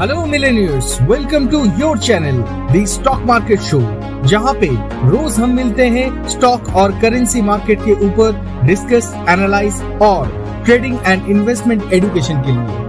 Hello millionaires welcome to your channel the stock market show जहाँ पे रोज हम मिलते हैं स्टॉक और करेंसी मार्केट के ऊपर डिस्कस एनालाइज और ट्रेडिंग एंड इन्वेस्टमेंट एजुकेशन के लिए।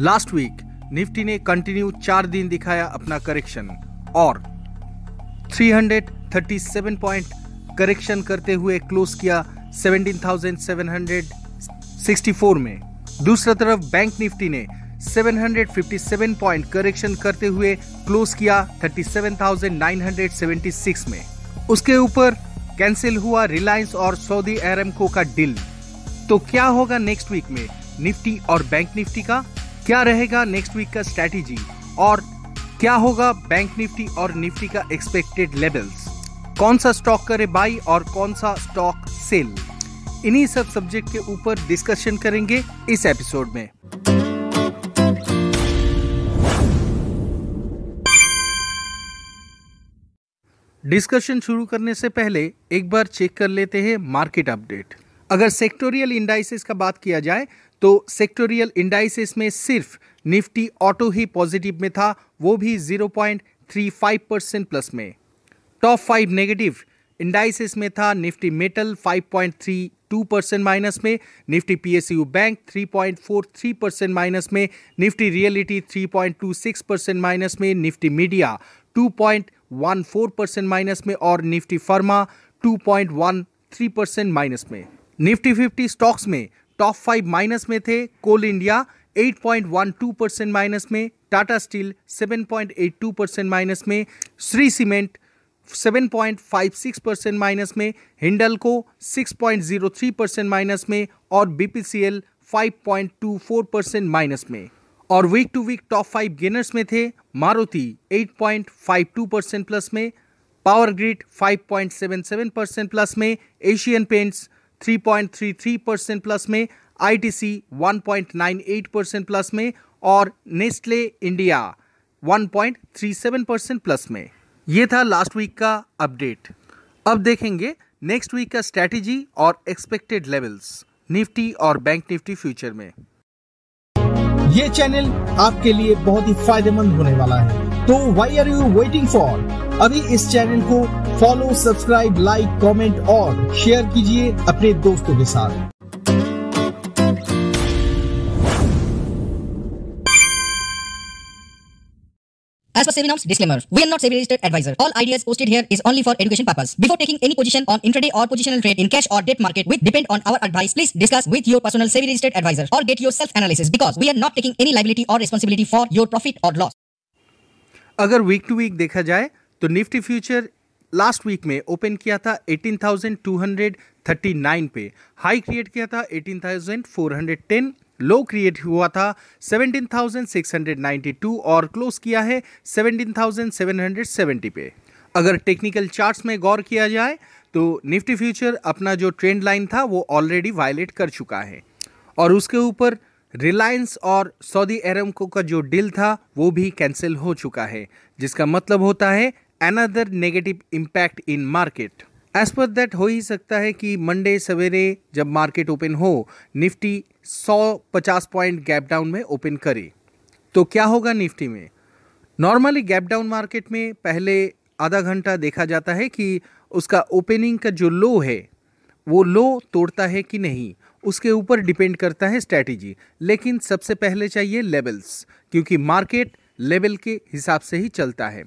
लास्ट वीक निफ्टी ने कंटिन्यू चार दिन दिखाया अपना करेक्शन और 337 पॉइंट करेक्शन करते हुए क्लोज किया 17,764 में। दूसरा तरफ़ बैंक निफ्टी ने 757 पॉइंट करेक्शन करते हुए क्लोज किया 37,976 में। उसके ऊपर कैंसिल हुआ रिलायंस और सऊदी एरमको का डील। तो क्या होगा नेक्स्ट वीक में निफ्टी और बैंक निफ्टी का? क्या रहेगा नेक्स्ट वीक का स्ट्रैटेजी? और क्या होगा बैंक निफ्टी और निफ्टी का एक्सपेक्टेड लेवल्स कौन सा स्टॉक करे बाई और कौन सा स्टॉक सेल इन्हीं सब सब्जेक्ट के ऊपर डिस्कशन करेंगे इस एपिसोड में। डिस्कशन शुरू करने से पहले एक बार चेक कर लेते हैं मार्केट अपडेट अगर सेक्टोरियल इंडाइसिस का बात किया जाए तो सेक्टोरियल इंडाइसिस में सिर्फ़ निफ्टी ऑटो ही पॉजिटिव में था, वो भी 0.35 परसेंट प्लस में। टॉप फाइव नेगेटिव इंडाइसिस में था, निफ्टी मेटल 5.32 परसेंट माइनस में, Nifty PSU bank 3.43 percent minus में, निफ्टी रियलिटी 3.26 परसेंट माइनस में, निफ्टी मीडिया 2.14 परसेंट माइनस में और निफ्टी फर्मा 2.13 परसेंट माइनस में। निफ्टी 50 स्टॉक्स में टॉप फाइव माइनस में थे, कोल इंडिया 8.12 परसेंट माइनस में, टाटा स्टील 7.82 परसेंट माइनस में, श्री सीमेंट 7.56 परसेंट माइनस में, हिंडल को 6.03 परसेंट माइनस में और बीपीसीएल 5.24 परसेंट माइनस में। और week to week top five gainers में थे मारुति 8.52 परसेंट प्लस में पावर ग्रिड 5.77 परसेंट प्लस में एशियन पेंट्स 3.33 परसेंट प्लस में आईटीसी 1.98 परसेंट प्लस में और नेस्ले इंडिया 1.37 परसेंट प्लस में। ये था लास्ट वीक का अपडेट अब देखेंगे नेक्स्ट वीक का स्ट्रैटेजी और एक्सपेक्टेड लेवल्स निफ्टी और बैंक निफ्टी फ्यूचर में. ये चैनल आपके लिए बहुत ही फ़ायदेमंद होने वाला है। तो why are you waiting for अभी इस चैनल को फॉलो सब्सक्राइब लाइक कमेंट और शेयर कीजिए अपने दोस्तों के साथ। As per SEBI norms, disclaimer, we are not SEBI registered advisor. All ideas posted here is only for education purpose. Before taking any position on intraday or positional trade in cash or debt market which depend on our advice, please discuss with your personal SEBI registered advisor or get your self analysis because we are not taking any liability or responsibility for your profit or loss. अगर week to week देखा जाए तो Nifty future last week में open किया था 18,239 पे high create किया था 18,410 लो क्रिएट हुआ था 17,692 और क्लोज किया है 17,770 पे। अगर टेक्निकल चार्ट्स में गौर किया जाए तो निफ्टी फ्यूचर अपना जो ट्रेंड लाइन था वो ऑलरेडी वायलेट कर चुका है। और उसके ऊपर रिलायंस और सऊदी अरमको का जो डील था वो भी कैंसिल हो चुका है जिसका मतलब होता है another negative impact in market as per that हो ही सकता है कि मंडे सवेरे जब मार्केट ओपन हो निफ्टी 150 पॉइंट गैप डाउन में ओपन करे। तो क्या होगा निफ्टी में? नॉर्मली गैप डाउन मार्केट में पहले आधा घंटा देखा जाता है कि उसका ओपनिंग का जो लो है वो लो तोड़ता है कि नहीं उसके ऊपर डिपेंड करता है स्ट्रैटेजी। लेकिन सबसे पहले चाहिए लेवल्स क्योंकि मार्केट लेवल के हिसाब से ही चलता है।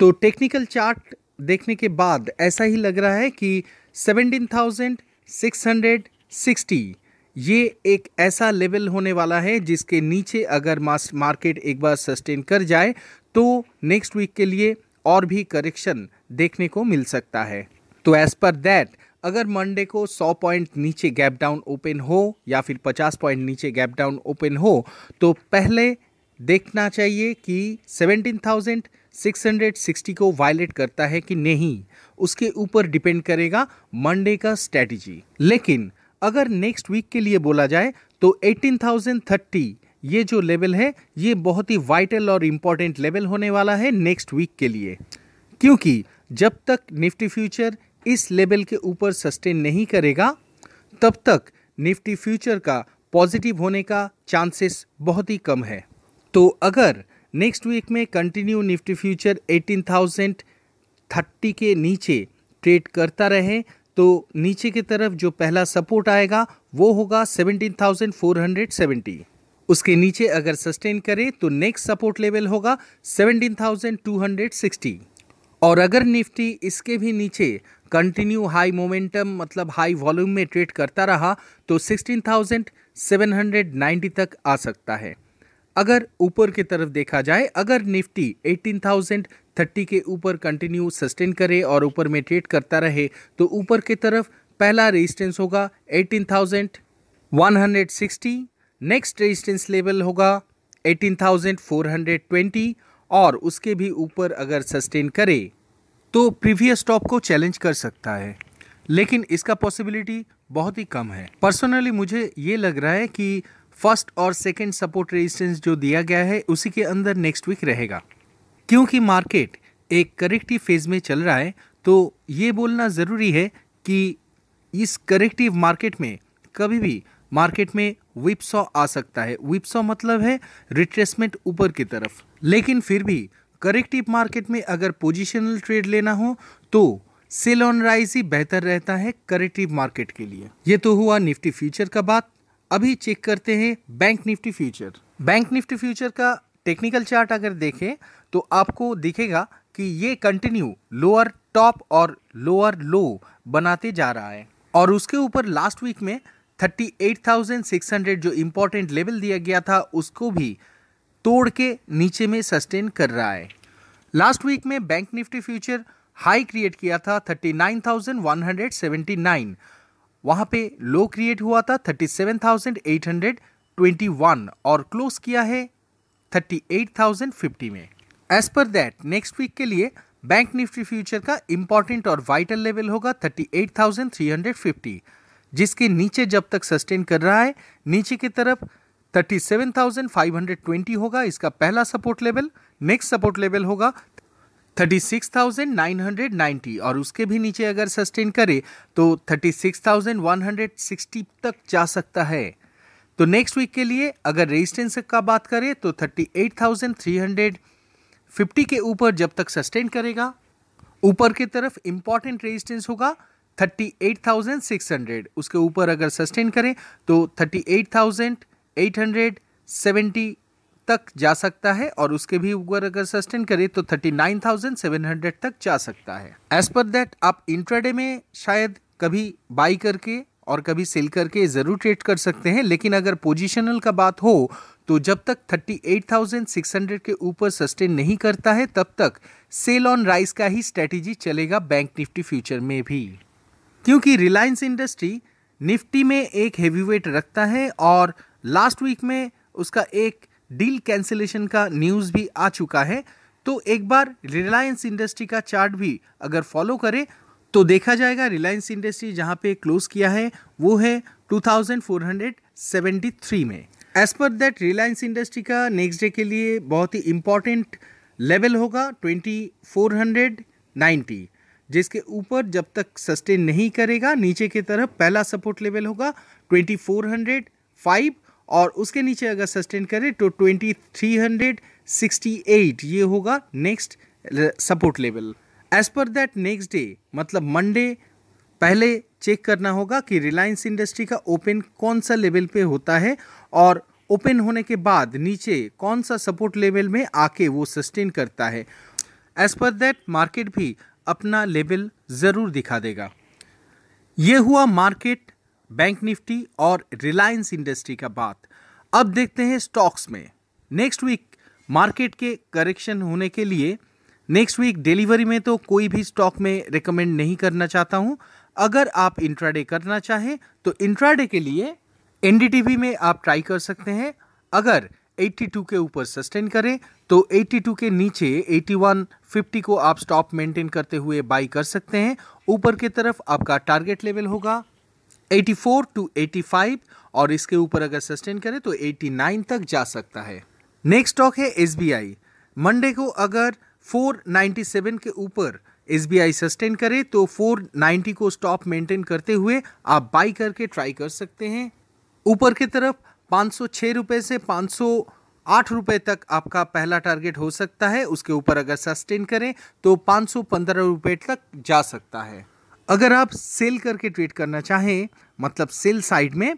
तो टेक्निकल चार्ट देखने के बाद ऐसा ही लग रहा है कि 17,660 ये एक ऐसा लेवल होने वाला है जिसके नीचे अगर मार्केट एक बार सस्टेन कर जाए तो नेक्स्ट वीक के लिए और भी करेक्शन देखने को मिल सकता है। तो एज पर दैट अगर मंडे को 100 पॉइंट नीचे गैप डाउन ओपन हो या फिर 50 पॉइंट नीचे गैप डाउन ओपन हो तो पहले देखना चाहिए कि 17,660 को वायलेट करता है कि नहीं। उसके ऊपर डिपेंड करेगा मंडे का स्ट्रैटेजी लेकिन अगर नेक्स्ट वीक के लिए बोला जाए तो 18,030 ये जो लेवल है ये बहुत ही वाइटल और इंपॉर्टेंट लेवल होने वाला है नेक्स्ट वीक के लिए। क्योंकि जब तक निफ्टी फ्यूचर इस लेवल के ऊपर सस्टेन नहीं करेगा तब तक निफ्टी फ्यूचर का पॉजिटिव होने का चांसेस बहुत ही कम है। तो अगर नेक्स्ट वीक में कंटिन्यू निफ्टी फ्यूचर 18,030 के नीचे ट्रेड करता रहे तो नीचे की तरफ़ जो पहला सपोर्ट आएगा वो होगा 17,470 उसके नीचे अगर सस्टेन करे तो नेक्स्ट सपोर्ट लेवल होगा 17,260 और अगर निफ्टी इसके भी नीचे कंटिन्यू हाई मोमेंटम मतलब हाई वॉल्यूम में ट्रेड करता रहा तो 16,790 तक आ सकता है। अगर ऊपर की तरफ़ देखा जाए अगर निफ्टी 18,030 के ऊपर कंटिन्यू सस्टेन करे और ऊपर में ट्रेड करता रहे तो ऊपर की तरफ़ पहला रेजिस्टेंस होगा 18,160 नेक्स्ट रेजिस्टेंस लेवल होगा 18,420 और उसके भी ऊपर अगर सस्टेन करे तो प्रीवियस स्टॉप को चैलेंज कर सकता है। लेकिन इसका पॉसिबिलिटी बहुत ही कम है। पर्सनली मुझे ये लग रहा है कि फ़र्स्ट और सेकेंड सपोर्ट रेजिस्टेंस जो दिया गया है, उसी के अंदर नेक्स्ट वीक रहेगा। क्योंकि मार्केट एक करेक्टिव फ़ेज़ में चल रहा है तो ये बोलना ज़रूरी है कि इस करेक्टिव मार्केट में कभी भी मार्केट में विपसॉ आ सकता है। विपसॉ मतलब है रिट्रेसमेंट ऊपर की तरफ़। लेकिन फिर भी करेक्टिव मार्केट में अगर पोजिशनल ट्रेड लेना हो तो सेल ऑन राइज ही बेहतर रहता है करेक्टिव मार्केट के लिए। ये तो हुआ निफ्टी फ्यूचर का बात। अभी चेक करते हैं bank Nifty future bank Nifty future का टेक्निकल चार्ट अगर देखें तो आपको दिखेगा कि ये कंटिन्यू लोअर टॉप और लोअर लो बनाते जा रहा है। और उसके ऊपर लास्ट वीक में 38,600 जो इंपॉर्टेंट लेवल दिया गया था उसको भी तोड़ के नीचे में सस्टेन कर रहा है। लास्ट वीक में bank Nifty future high create किया था 39,179 वहाँ पे लो क्रिएट हुआ था 37,821 और क्लोज किया है 38,050 में। As per that next week के लिए बैंक निफ्टी फ्यूचर का इंपॉर्टेंट और वाइटल लेवल होगा 38,350 जिसके नीचे जब तक सस्टेन कर रहा है नीचे की तरफ़ 37,520 होगा इसका पहला support level next support level होगा 36,990 और उसके भी नीचे अगर सस्टेन करे तो 36,160 तक जा सकता है। तो नेक्स्ट वीक के लिए अगर रेजिस्टेंस का बात करें तो 38,350 के ऊपर जब तक सस्टेन करेगा ऊपर की तरफ़ इंपॉर्टेंट रेजिस्टेंस होगा 38,600 उसके ऊपर अगर सस्टेन करें तो 38,870 तक जा सकता है और उसके भी ऊपर अगर सस्टेन करे तो 39,700 तक जा सकता है। एज पर दैट आप इंट्राडे में शायद कभी बाई करके और कभी सेल करके ज़रूर ट्रेड कर सकते हैं लेकिन अगर पोजिशनल का बात हो तो जब तक 38,600 के ऊपर सस्टेन नहीं करता है तब तक सेल ऑन राइस का ही स्ट्रेटेजी चलेगा बैंक निफ्टी फ्यूचर में भी। क्योंकि रिलायंस इंडस्ट्री निफ्टी में एक हेवी वेट रखता है और लास्ट वीक में उसका एक डील कैंसिलेशन का न्यूज़ भी आ चुका है। तो एक बार रिलायंस इंडस्ट्री का चार्ट भी अगर फॉलो करें तो देखा जाएगा रिलायंस इंडस्ट्री जहाँ पे क्लोज किया है, वो है 2473 में। As per that Reliance industry का नेक्स्ट डे के लिए बहुत ही इंपॉर्टेंट लेवल होगा 2490 जिसके ऊपर जब तक सस्टेन नहीं करेगा, नीचे की तरफ़ पहला सपोर्ट लेवल होगा 2405 और उसके नीचे अगर सस्टेन करे तो 2368 ये होगा next support level as per that next day मतलब मंडे पहले चेक करना होगा कि रिलायंस इंडस्ट्री का ओपन कौन सा लेवल पे होता है और ओपन होने के बाद नीचे कौन सा सपोर्ट लेवल में आके वो सस्टेन करता है। एज पर दैट मार्केट भी अपना लेवल ज़रूर दिखा देगा। ये हुआ मार्केट बैंक निफ्टी और रिलायंस इंडस्ट्री का बात। अब देखते हैं स्टॉक्स में। नेक्स्ट वीक मार्केट के करेक्शन होने के लिए नेक्स्ट वीक डिलीवरी में तो कोई भी स्टॉक में रिकमेंड नहीं करना चाहता हूँ। अगर आप इंट्राडे करना चाहें तो इंट्राडे के लिए एनडीटीवी में आप ट्राई कर सकते हैं। अगर 82 के ऊपर सस्टेन करें तो 82 के नीचे 8150 को आप स्टॉप मेंटेन करते हुए बाई कर सकते हैं। ऊपर की तरफ़ आपका टारगेट लेवल होगा। 84 टू 85 और इसके ऊपर अगर सस्टेन करे तो 89 तक जा सकता है। नेक्स्ट स्टॉक है एसबीआई मंडे को अगर 497 के ऊपर एसबीआई सस्टेन करे तो 490 को स्टॉप मेंटेन करते हुए आप बाई करके ट्राई कर सकते हैं। ऊपर की तरफ़ पाँच सौ से पाँच सौ आठ रुपये तक आपका पहला टारगेट हो सकता है। उसके ऊपर अगर सस्टेन करें तो पाँच सौ पंद्रह रुपये तक जा सकता है। अगर आप सेल करके ट्रेड करना चाहें मतलब सेल साइड में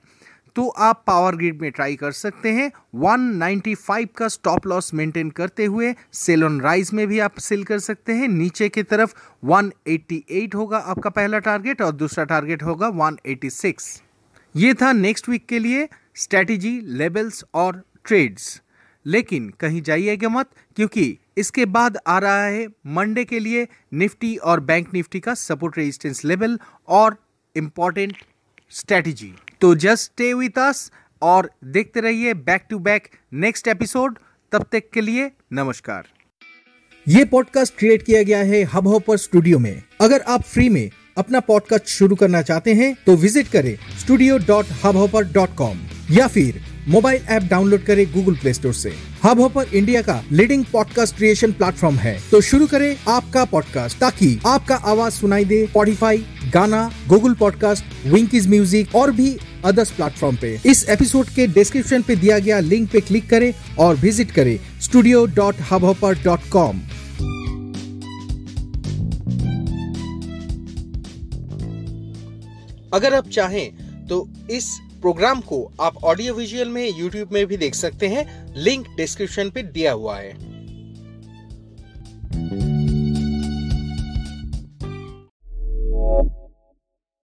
तो आप पावर ग्रिड में ट्राई कर सकते हैं। 195 का स्टॉप लॉस मेंटेन करते हुए सेल ऑन राइज में भी आप सेल कर सकते हैं। नीचे की तरफ़ 188 होगा आपका पहला टारगेट और दूसरा टारगेट होगा 186 ये था नेक्स्ट वीक के लिए स्ट्रेटेजी लेवल्स और ट्रेड्स। लेकिन कहीं जाइएगा मत, क्योंकि इसके बाद आ रहा है मंडे के लिए निफ्टी और बैंक निफ्टी का सपोर्ट रेजिस्टेंस लेवल और इंपॉर्टेंट स्ट्रेटेजी तो जस्ट स्टे विथ अस और देखते रहिए back to back next episode तब तक के लिए नमस्कार। ये पॉडकास्ट क्रिएट किया गया है हब हॉपर स्टूडियो में। अगर आप फ्री में अपना पॉडकास्ट शुरू करना चाहते हैं तो विज़िट करें studio dot Hubhopper dot com या फिर मोबाइल ऐप डाउनलोड करें गूगल प्ले स्टोर से। हब हॉपर इंडिया का लीडिंग पॉडकास्ट क्रिएशन प्लेटफॉर्म है। तो शुरू करें आपका पॉडकास्ट ताकि आपका आवाज़ सुनाई दे स्पॉटिफाई गाना गूगल पॉडकास्ट विंकीज म्यूज़िक और भी अदर्स प्लेटफॉर्म पे। इस एपिसोड के डिस्क्रिप्शन पे दिया गया लिंक पे क्लिक करें और विज़िट करें studio dot Hubhopper dot com अगर आप चाहें तो इस प्रोग्राम को आप ऑडियो विजुअल में यूट्यूब में भी देख सकते हैं। लिंक डिस्क्रिप्शन पे दिया हुआ है।